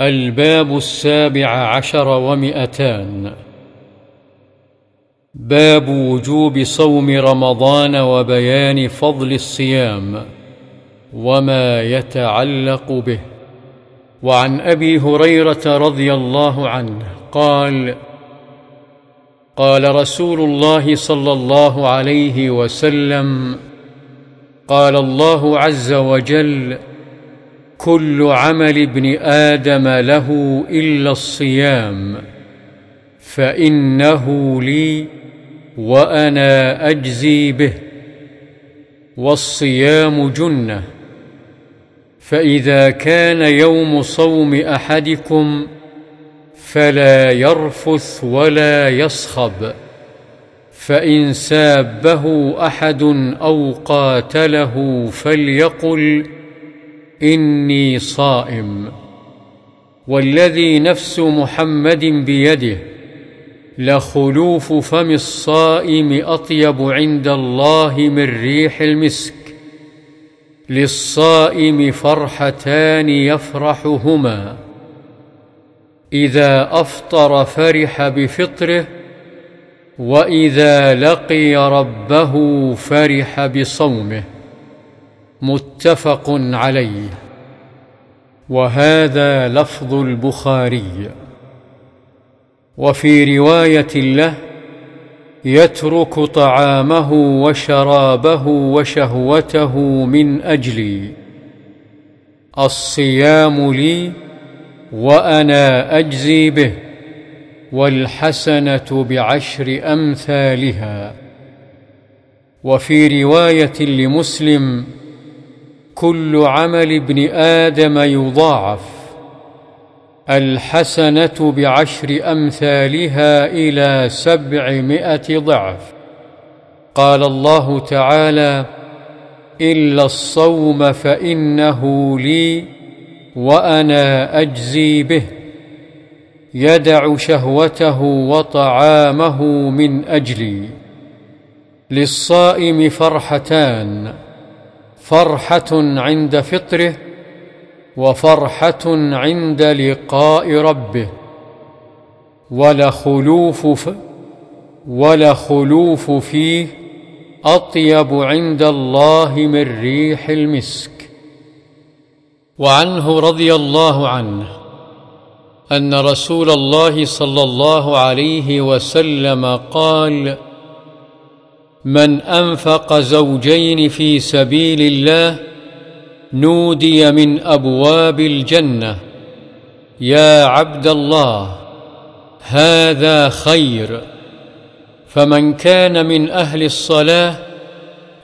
الباب السابع عشر ومئتان. باب وجوب صوم رمضان وبيان فضل الصيام وما يتعلق به. وعن أبي هريرة رضي الله عنه قال قال رسول الله صلى الله عليه وسلم قال الله عز وجل كل عمل ابن آدم له إلا الصيام فإنه لي وأنا أجزي به والصيام جنة فإذا كان يوم صوم أحدكم فلا يرفث ولا يصخب فإن سابه أحد أو قاتله فليقل إني صائم. والذي نفس محمد بيده لخلوف فم الصائم أطيب عند الله من ريح المسك. للصائم فرحتان يفرحهما. إذا أفطر فرح بفطره وإذا لقي ربه فرح بصومه. متفق عليه. وهذا لفظ البخاري. وفي رواية له يترك طعامه وشرابه وشهوته من أجلي. الصيام لي وأنا أجزي به والحسنة بعشر أمثالها. وفي رواية لمسلم كل عمل ابن آدم يضاعف. الحسنة بعشر أمثالها إلى سبعمائة ضعف. قال الله تعالى إلا الصوم فإنه لي وأنا أجزي به. يدع شهوته وطعامه من أجلي. للصائم فرحتان. فرحة عند فطره وفرحة عند لقاء ربه. ولخلوف ولخلوف فيه أطيب عند الله من ريح المسك. وعنه رضي الله عنه أن رسول الله صلى الله عليه وسلم قال من أنفق زوجين في سبيل الله نودي من أبواب الجنة. يا عبد الله هذا خير. فمن كان من أهل الصلاة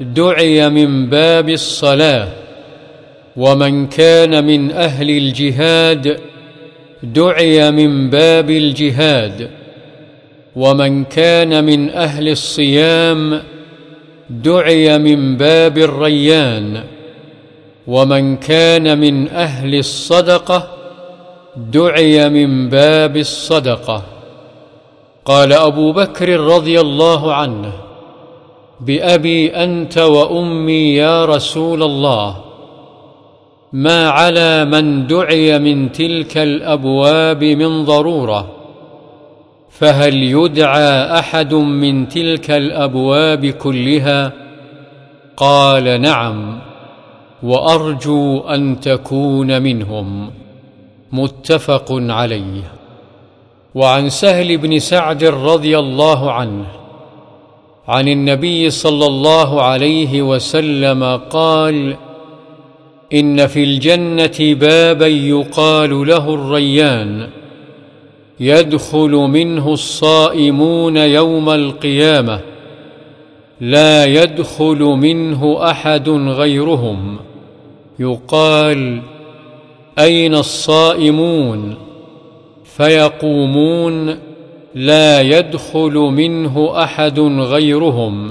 دعي من باب الصلاة. ومن كان من أهل الجهاد دعي من باب الجهاد. ومن كان من أهل الصيام دعي من باب الريان ومن كان من أهل الصدقه دعي من باب الصدقه قال ابو بكر رضي الله عنه بابي انت وامي يا رسول الله ما على من دعي من تلك الابواب من ضروره فهل يدعى أحد من تلك الأبواب كلها؟ قال نعم وأرجو أن تكون منهم. متفق عليه. وعن سهل بن سعد رضي الله عنه عن النبي صلى الله عليه وسلم قال إن في الجنة بابا يقال له الريان. يدخل منه الصائمون يوم القيامة. لا يدخل منه أحد غيرهم. يقال أين الصائمون؟ فيقومون لا يدخل منه أحد غيرهم.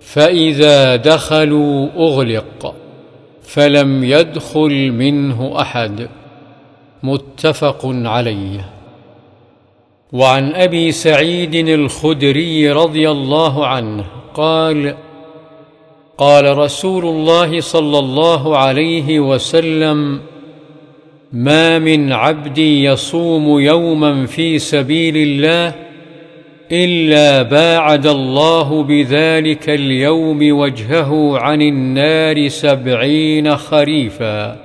فإذا دخلوا أغلق فلم يدخل منه أحد. متفق عليه. وعن أبي سعيد الخدري رضي الله عنه قال قال رسول الله صلى الله عليه وسلم ما من عبد يصوم يوما في سبيل الله إلا باعد الله بذلك اليوم وجهه عن النار سبعين خريفا.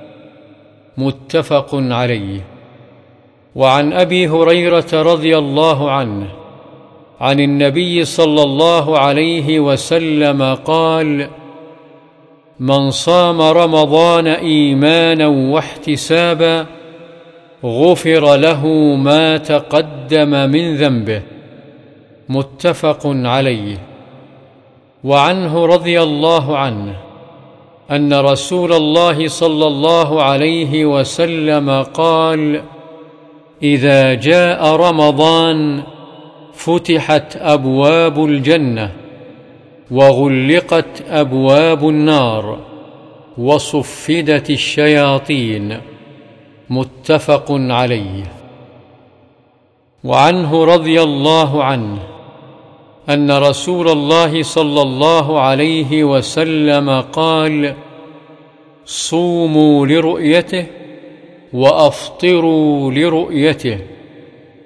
متفق عليه. وعن أبي هريرة رضي الله عنه عن النبي صلى الله عليه وسلم قال من صام رمضان إيمانا واحتسابا غفر له ما تقدم من ذنبه. متفق عليه. وعنه رضي الله عنه أن رسول الله صلى الله عليه وسلم قال إذا جاء رمضان فتحت أبواب الجنة وغلقت أبواب النار وصفدت الشياطين متفق عليه. وعنه رضي الله عنه أن رسول الله صلى الله عليه وسلم قال صوموا لرؤيته وأفطروا لرؤيته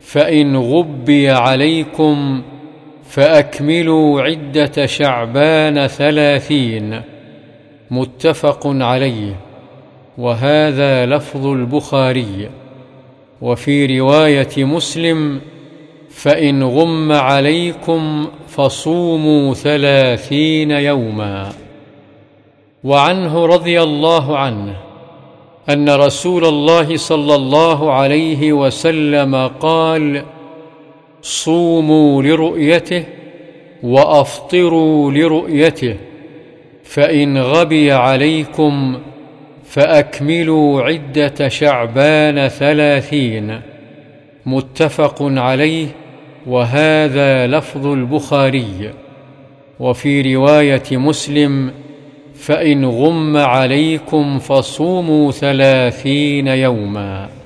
فإن غبي عليكم فأكملوا عدة شعبان ثلاثين. متفق عليه. وهذا لفظ البخاري. وفي رواية مسلم فإن غم عليكم فصوموا ثلاثين يوما. وعنه رضي الله عنه أن رسول الله صلى الله عليه وسلم قال صوموا لرؤيته وأفطروا لرؤيته فإن غبي عليكم فأكملوا عدة شعبان ثلاثين. متفق عليه وهذا لفظ البخاري. وفي رواية مسلم فإن غم عليكم فصوموا ثلاثين يوما.